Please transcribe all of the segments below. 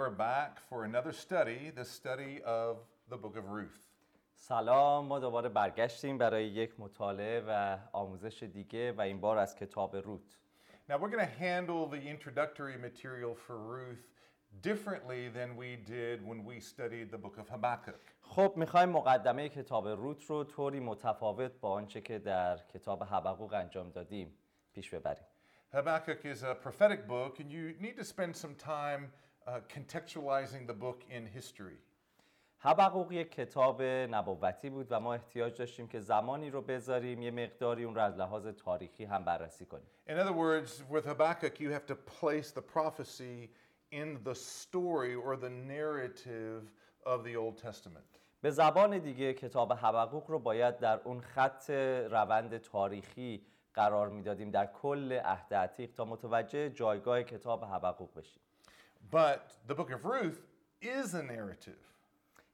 we're back for another study, the study of the book of Ruth. سلام ما دوباره برگشتیم برای یک مطالعه و آموزش دیگه و این بار از کتاب روت Now, we're going to handle the introductory material for Ruth differently than we did when we studied the book of Habakkuk. خب میخوایم مقدمه کتاب روت رو طوری متفاوت با آنچه که در کتاب حبقوق انجام دادیم پیش ببریم Habakkuk is a prophetic book, and you need to spend some time uh, contextualizing the book in history. حبقوق یک کتاب نبوتی بود و ما احتیاج داشتیم که زمانی رو بذاریم یه مقداری اون رو از لحاظ تاریخی هم بررسی کنیم In other words, with Habakkuk, you have to place the prophecy in the story or the narrative of the Old Testament. به زبان دیگه کتاب حبقوق رو باید در اون خط روند تاریخی قرار می‌دادیم در کل عهد عتیق تا متوجه جایگاه کتاب حبقوق بشیم But the book of Ruth is a narrative.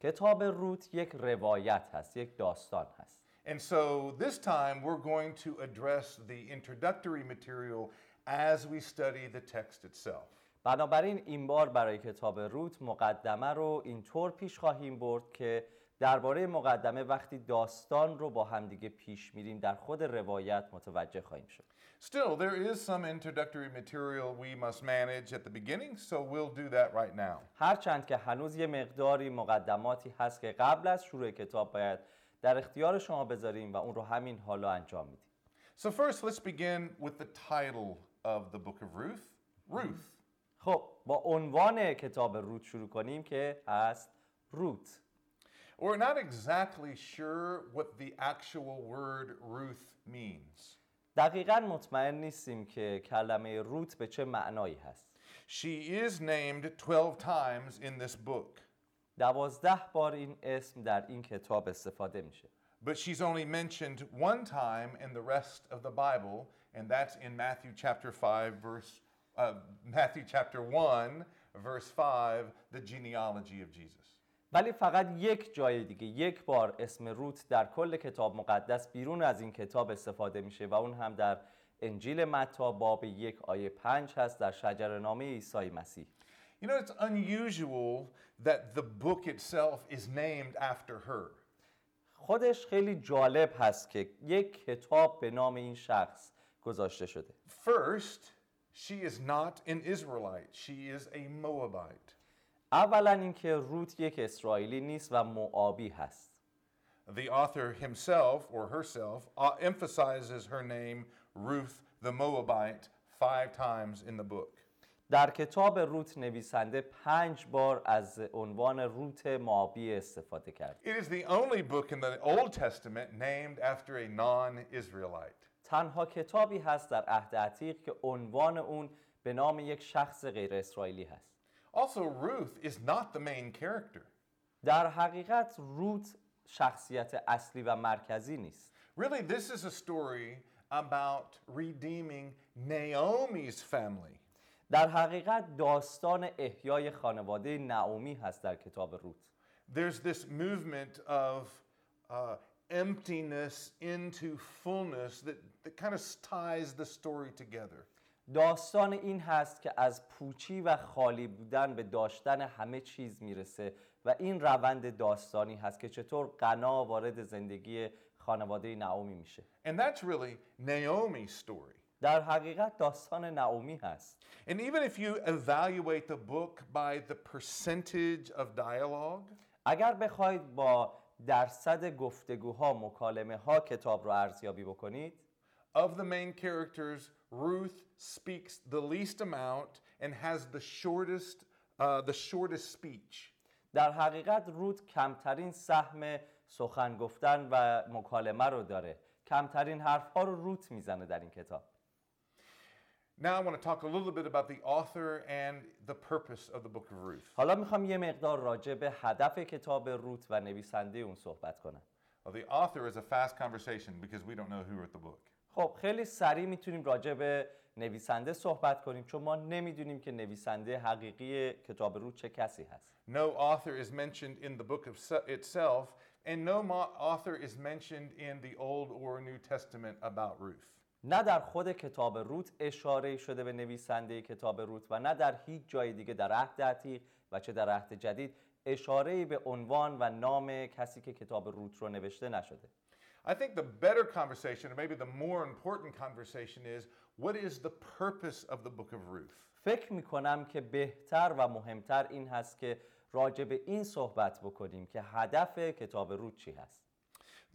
کتاب روت یک روایت هست یک داستان هست And so this time we're going to address the introductory material as we study the text itself. بنابراین این بار برای کتاب روت مقدمه رو اینطور پیش خواهیم برد که درباره مقدمه وقتی داستان رو با همدیگه پیش میریم در خود روایت متوجه خواهیم شد Still, there is some introductory material we must manage at the beginning, so we'll do that right now. هرچند که هنوز یه مقداری مقدماتی هست که قبل از شروع کتاب باید در اختیار شما بذاریم و اون رو همین حالا انجام میدیم So, first, let's begin with the title of the book of Ruth Ruth. خب با عنوان کتاب روت شروع کنیم که هست روت We're not exactly sure what the actual word Ruth means. دقیقا مطمئن نیستیم که کلمه روت به چه معنایی هست She is named 12 times in this book, دوازده بار این اسم در این کتاب استفاده میشه but she's only mentioned one time in the rest of the Bible, and that's in Matthew chapter 5, verse uh, Matthew chapter 1, verse 5, the genealogy of Jesus. ولی فقط یک جای دیگه یک بار اسم روت در کل کتاب مقدس بیرون از این کتاب استفاده میشه و اون هم در انجیل متی باب یک آیه پنج هست در شجرنامه عیسی مسیح You know, it's unusual that the book itself is named after her. خودش خیلی جالب هست که یک کتاب به نام این شخص گذاشته شده First, she is not an Israelite, she is a Moabite. اولا اینکه روت یک اسرائیلی نیست و موآبی هست The author himself or herself uh, emphasizes her name, Ruth the Moabite, five times in the book. در کتاب روت نویسنده پنج بار از عنوان روت موآبی استفاده کرد It is the only book in the Old Testament named after a non Israelite. تنها کتابی هست در عهد عتیق که عنوان اون به نام یک شخص غیر اسرائیلی هست Also, Ruth is not the main character. در حقیقت روت شخصیت اصلی و مرکزی نیست Really, this is a story about redeeming Naomi's family. در حقیقت داستان احیای خانواده نعومی هست در کتاب روت There's this movement of uh, emptiness into fullness that, that kind of ties the story together. داستان این هست که از پوچی و خالی بودن به داشتن همه چیز می‌رسه و این روند داستانی هست که چطور غنا وارد زندگی خانواده نعومی میشه And that's really Naomi's story. در حقیقت داستان نعومی هست And even if you evaluate the book by the percentage of dialogue, اگر بخواید با درصد گفتگوها مکالمه ها کتاب رو ارزیابی بکنید Of the main characters, Ruth speaks the least amount and has the shortest, uh, the shortest speech. در حقیقت روت کمترین سهم سخن گفتن و مکالمه رو داره کمترین حرف ها رو روت میزنه در این کتاب Now I want to talk a little bit about the author and the purpose of the book of Ruth. حالا میخوام یه مقدار راجع به هدف کتاب روت و نویسنده اون صحبت کنم Well, the author is a fast conversation because we don't know who wrote the book. خب خیلی سریع می‌تونیم راجع به نویسنده صحبت کنیم چون ما نمی‌دونیم که نویسنده حقیقی کتاب روت چه کسی هست No author is mentioned in the book itself, and no author is mentioned in the Old or New Testament about Ruth. نه در خود کتاب روت اشاره شده به نویسنده کتاب روت و نه در هیچ جای دیگه در عهد عتیق و چه در عهد جدید اشاره به عنوان و نام کسی که کتاب روت رو نوشته نشده I think the better conversation, or maybe the more important conversation, is what is the purpose of the book of Ruth? فکر می کنم که بهتر و مهمتر این هست که راجع به این صحبت بکنیم که هدف کتاب روت چی هست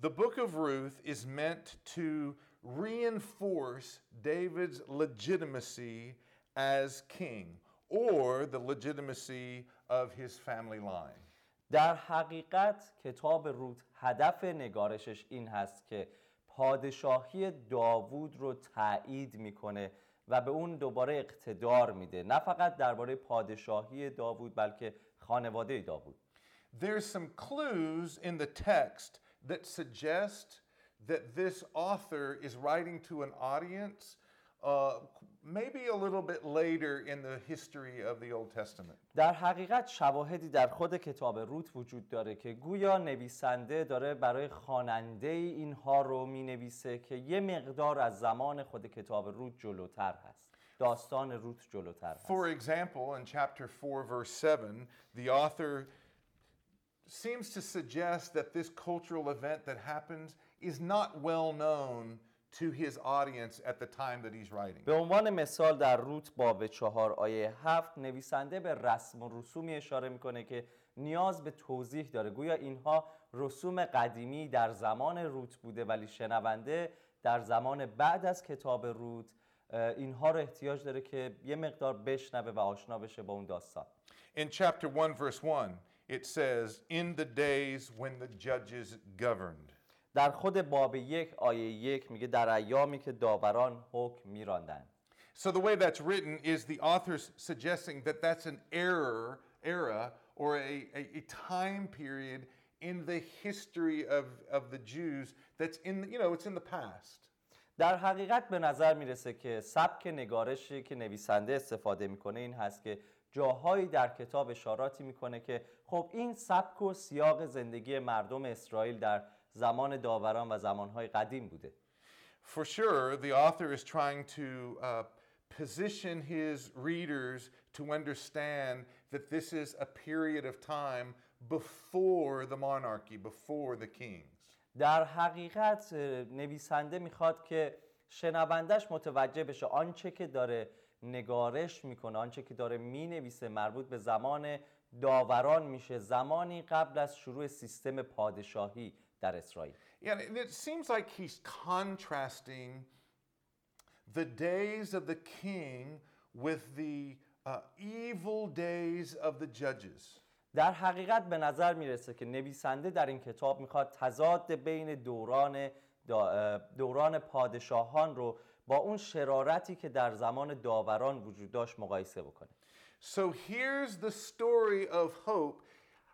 The book of Ruth is meant to reinforce David's legitimacy as king or the legitimacy of his family line. در حقیقت کتاب روت هدف نگارشش این هست که پادشاهی داوود رو تایید می‌کنه و به اون دوباره اقتدار میده. نه فقط درباره پادشاهی داوود بلکه خانواده داوود. There's some clues in the text that suggest that this author is writing to an audience uh, maybe a little bit later in the history of the Old Testament. در حقیقت شواهدی در خود کتاب روت وجود داره که گویا نویسنده داره برای خواننده اینها رو می نویسه که یه مقدار از زمان خود کتاب روت جلوتر هست داستان روت جلوتر هست For example, in chapter 4, verse 7, the author seems to suggest that this cultural event that happens is not well known to his audience at the time that he's writing. به عنوان مثال در روت باب چهار آیه هفت نویسنده به رسم و رسومی اشاره می‌کنه که نیاز به توضیح داره گویا اینها رسوم قدیمی در زمان روت بوده ولی شنونده در زمان بعد از کتاب روت اینها رو احتیاج داره که یه مقدار بشنوه و آشنا بشه با اون داستان In chapter 1, verse 1, it says, In the days when the judges governed. در خود باب یک آیه یک میگه در ایامی که داوران حکم میراندند So the way that's written is the author's suggesting that that's an error, era, or a, a, a time period in the history of, of the Jews that's in, the- you know, it's in the past. در حقیقت به نظر می‌رسه که سبک نگارشی که نویسنده استفاده می‌کنه این هست که جاهایی در کتاب اشاراتی می‌کنه که خب این سبک و سیاق زندگی مردم اسرائیل در زمان داوران و زمانهای قدیم بوده. For sure, the author is trying to uh, position his readers to understand that this is a period of time before the monarchy, before the kings. در حقیقت نویسنده می‌خواد که شنوندش متوجه بشه آنچه که داره نگارش می‌کنه آنچه که داره می‌نویسه مربوط به زمان داوران میشه. زمانی قبل از شروع سیستم پادشاهی. در اسرائیل Yeah, and it seems like he's contrasting the days of the king with the uh, evil days of the judges. در حقیقت به نظر می‌رسه که نویسنده در این کتاب می‌خواد تضاد بین دوران دا- دوران پادشاهان رو با اون شرارتی که در زمان داوران وجود داشت مقایسه بکنه So here's the story of hope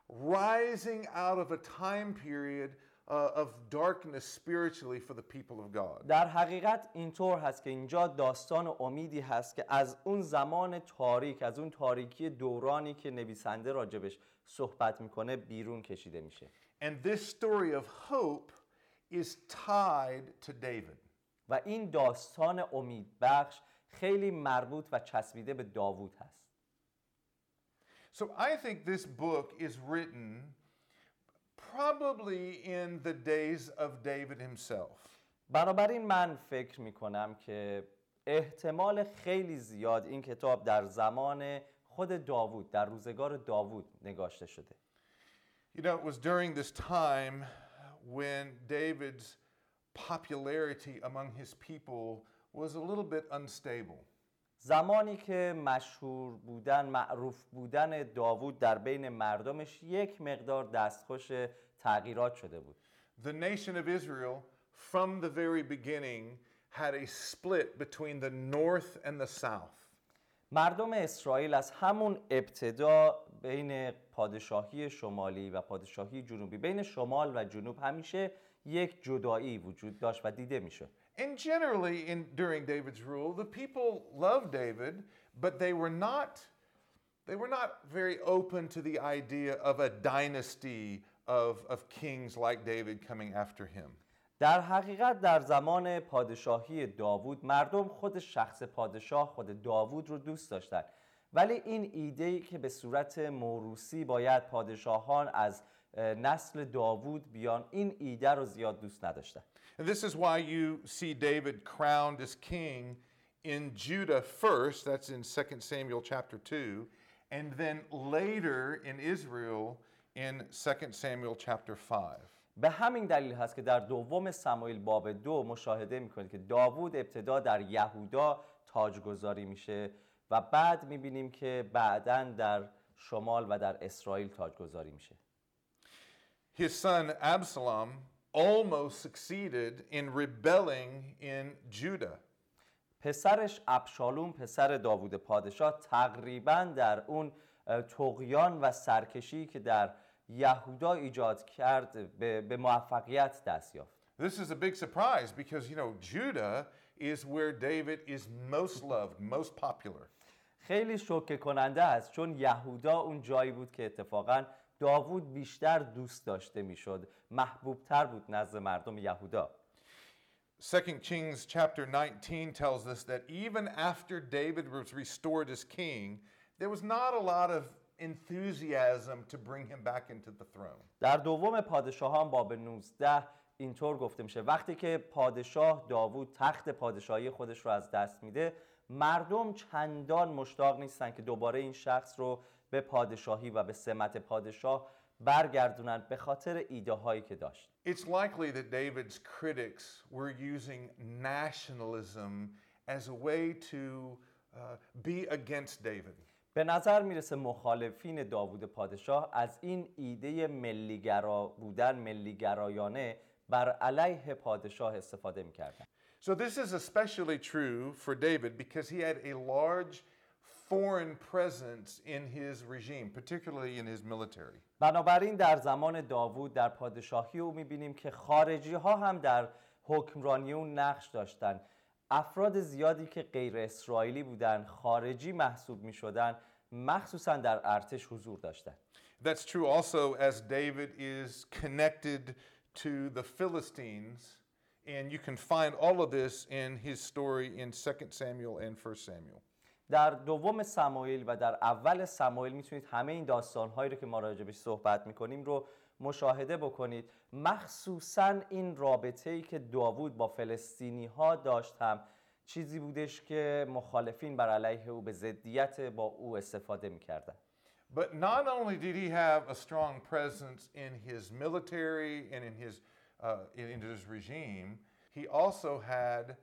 rising out of a time period uh, of darkness spiritually for the people of God. در حقیقت اینطور هست که اینجا داستان امیدی هست که از اون زمان تاریک از اون تاریکی دورانی که نویسنده راجبش صحبت می‌کنه بیرون کشیده میشه And this story of hope is tied to David. و این داستان امید بخش خیلی مربوط و چسبیده به داوود هست So I think this book is written probably in the days of David himself. بنابراین من فکر میکنم که احتمال خیلی زیاد این کتاب در زمان خود داوود در روزگار داوود نگاشته شده You know, it was during this time when David's popularity among his people was a little bit unstable. زمانی که مشهور بودن معروف بودن داوود در بین مردمش یک مقدار دستخوش تغییرات شده بود The nation of Israel, from the very beginning, had a split between the north and the south. مردم اسرائیل از همون ابتدا بین پادشاهی شمالی و پادشاهی جنوبی بین شمال و جنوب همیشه یک جدایی وجود داشت و دیده میشه And generally, in, during David's rule, the people loved David, but they were not, they were not very open to the idea of a dynasty of, of kings like David coming after him. در حقیقت در زمان پادشاهی داوود مردم خود شخص پادشاه خود داوود رو دوست داشتن ولی این ایده ای که به صورت موروسی باید پادشاهان از نسل داوود بیان این ایده رو زیاد دوست نداشتن And this is why you see David crowned as king in Judah first, that's in 2 Samuel chapter 2, and then later in Israel in 2 Samuel chapter 5. به همین دلیل هست که در دوم سمایل باب دو مشاهده می‌کنید که داوود ابتدا در یهودا تاجگذاری میشه و بعد می‌بینیم که بعدا در شمال و در اسرائیل تاجگذاری میشه His son Absalom almost succeeded in rebelling in Judah. پسرش ابشالوم پسر داوود پادشاه تقریبا در اون تقیان و سرکشی که در یهودا ایجاد کرد به, به موفقیت دست یافت This is a big surprise because, you know, Judah is where David is most loved, most popular. خیلی شوکه کننده است چون یهودا اون جایی بود که اتفاقا داوود بیشتر دوست داشته می‌شد. محبوبتر بود نزد مردم یهودا. 2 Kings chapter 19 tells us that even after David was restored as king, there was not a lot of enthusiasm to bring him back into the throne. در دوم پادشاهان باب 19 اینطور گفته میشه. وقتی که پادشاه داوود تخت پادشاهی خودش رو از دست میده مردم چندان مشتاق نیستن که دوباره این شخص رو به پادشاهی و به سمت پادشاه برگردونن به خاطر ایده هایی که داشت It's likely that David's critics were using nationalism as a way to uh, be against David. به نظر می‌رسه مخالفین داوود پادشاه از این ایده ملیگرا بودن ملیگرایانه بر علیه پادشاه استفاده می‌کردن So this is especially true for David because he had a large foreign presence in his regime, particularly in his military. بنابراین در زمان داوود در پادشاهی او میبینیم که خارجی ها هم در حکمرانی او نقش داشتن افراد زیادی که غیر اسرائیلی بودن خارجی محسوب می شدن مخصوصا در ارتش حضور داشتن That's true also as David is connected to the Philistines, And you can find all of this in his story in 2 Samuel and 1 Samuel. در دوم سمایل و در اول سمایل می‌تونید همه این داستانهایی رو که ما راجبش صحبت می‌کنیم رو مشاهده بکنید مخصوصا این رابطه ای که داوود با فلسطینی ها داشت هم چیزی بودش که مخالفین بر علیه او به ضدیت با او استفاده می‌کردن But not only did he have a strong presence in his military and in his, uh, in, in his regime, he also had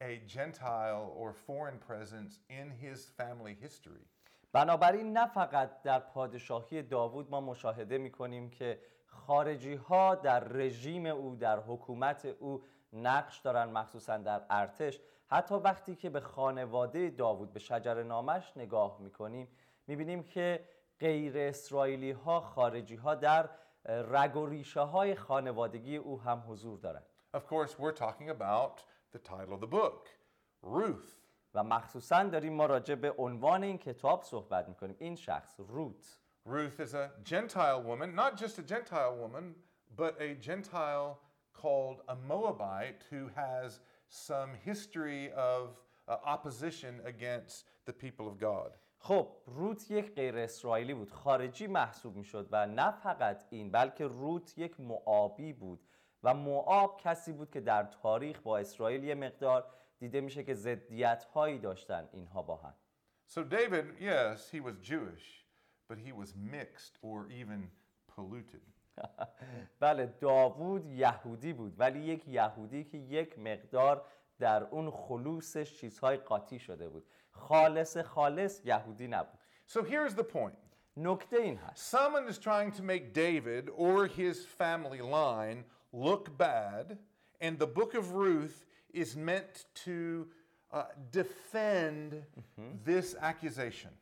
a Gentile or foreign presence in his family history. بنابراین نه فقط در پادشاهی داوود ما مشاهده می‌کنیم که خارجی ها در رژیم او در حکومت او نقش دارن مخصوصا در ارتش حتی وقتی که به خانواده داوود به شجر نامش نگاه می‌کنیم می‌بینیم که غیر اسرائیلی ها خارجی ها در رگ و ریشه های خانوادگی او هم حضور دارند Of course, we're talking about the title of the book, Ruth. و مخصوصا داریم ما راجع به عنوان این کتاب صحبت میکنیم این شخص روت Ruth is a Gentile woman, not just a Gentile woman, but a Gentile called a Moabite who has some history of uh, opposition against the people of God. خب روت یک غیر اسرائیلی بود. خارجی محسوب می‌شد و نه فقط این بلکه روت یک معابی بود. و معاب کسی بود که در تاریخ با اسرائیل یه مقدار دیده میشه که ضدیت هایی داشتن اینها با هم. So David, yes, he was Jewish, but he was mixed or even polluted. بله داوود یهودی بود ولی یک یهودی که یک مقدار در اون خلوصش چیزهای قاطی شده بود. خالص خالص یهودی نبود. So here's the point. نکته این هست. Someone is trying to make David or his family line look bad, and the book of Ruth is meant to uh, defend this accusation.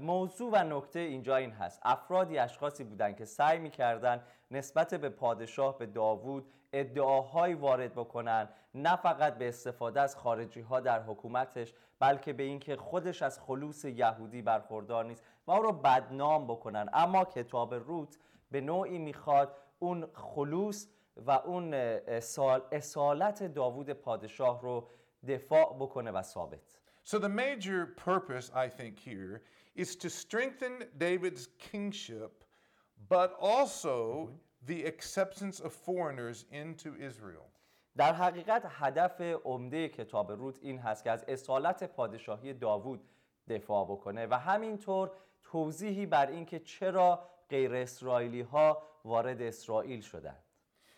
موضوع و نکته اینجا این هست. افرادی اشخاصی بودند که سعی می‌کردن نسبت به پادشاه به داوود ادعاهایی وارد بکنن نه فقط به استفاده از خارجی ها در حکومتش بلکه به اینکه خودش از خلوص یهودی برخوردار نیست و او رو بدنام بکنن. اما کتاب روت به نوعی می‌خواد اون خلوص و اون اصال اصالت داوود پادشاه رو دفاع بکنه و ثابت. So the major purpose, I think, here is to strengthen David's kingship, but also the acceptance of foreigners into Israel. در حقیقت هدف عمده کتاب روت این هست که از اصالت پادشاهی داوود دفاع بکنه و همینطور توضیحی بر اینکه چرا غیر اسرائیلی ها وارد اسرائیل شدند.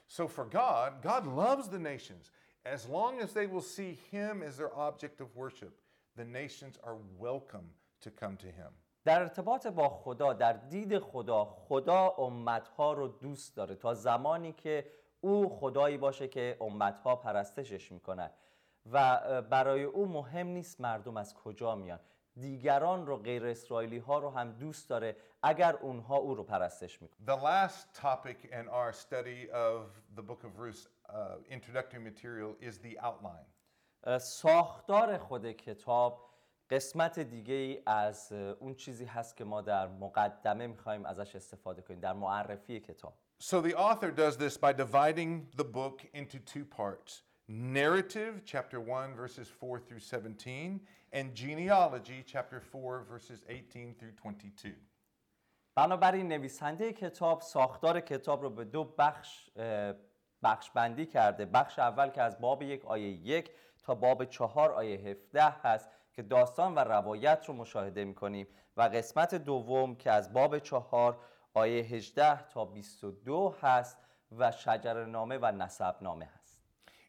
So for God, God loves the nations. As long as they will see Him as their object of worship, the nations are welcome to come to Him. در ارتباط با خدا در دید خدا خدا امتها رو دوست داره. تا زمانی که او خدایی باشه که امتها پرستشش می‌کنن. و برای او مهم نیست مردم از کجا میان. دیگران رو غیر اسرائیلی ها رو هم دوست داره اگر اونها او رو پرستش می‌کنن. The last topic in our study of the book of Ruth uh, introductory material is the outline. ساختار خود کتاب قسمت دیگه ای از اون چیزی هست که ما در مقدمه می‌خوایم ازش استفاده کنیم در معرفی کتاب So the author does this by dividing the book into two parts. Narrative, chapter 1, verses 4 through 17, and genealogy, chapter 4, verses 18 through 22. بنابراین نویسنده کتاب ساختار کتاب رو به دو بخش بخش بندی کرده بخش اول که از باب یک آیه یک تا باب چهار آیه 17 هست که داستان و روایت رو مشاهده می‌کنیم. و قسمت دوم که از باب چهار آیه 18 تا 22 هست و شجر نامه و نسب نامه هست.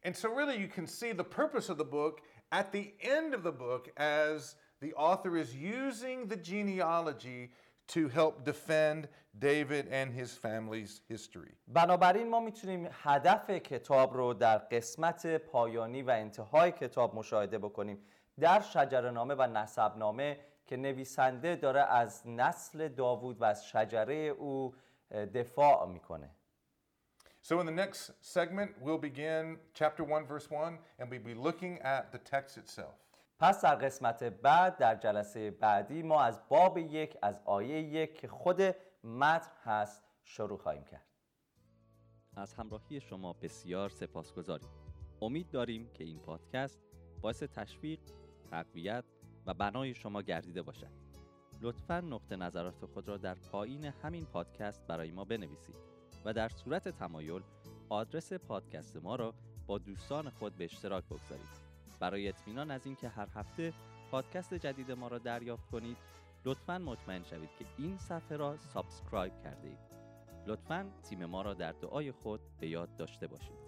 And so really you can see the purpose of the book at the end of the book as the author is using the genealogy to help defend David and his family's history. بنابراین ما می‌تونیم هدف کتاب رو در قسمت پایانی و انتهای کتاب مشاهده بکنیم. در شجرنامه و نسبنامه که نویسنده داره از نسل داوود و از شجره او دفاع می‌کنه. So in the next segment, we'll begin chapter 1, verse 1, and we'll be looking at the text itself. پس در قسمت بعد در جلسه بعدی ما از باب یک از آیه یک که خود متن هست شروع خواهیم کرد. از همراهی شما بسیار سپاسگزاریم. امید داریم که این پادکست باعث تشویق تقویت و بنای شما گردیده باشد. لطفا نقطه نظرات خود را در پایین همین پادکست برای ما بنویسید و در صورت تمایل آدرس پادکست ما را با دوستان خود به اشتراک بگذارید. برای اطمینان از اینکه هر هفته پادکست جدید ما را دریافت کنید لطفا مطمئن شوید که این صفحه را subscribe کرده اید. لطفا تیم ما را در دعای خود به یاد داشته باشید.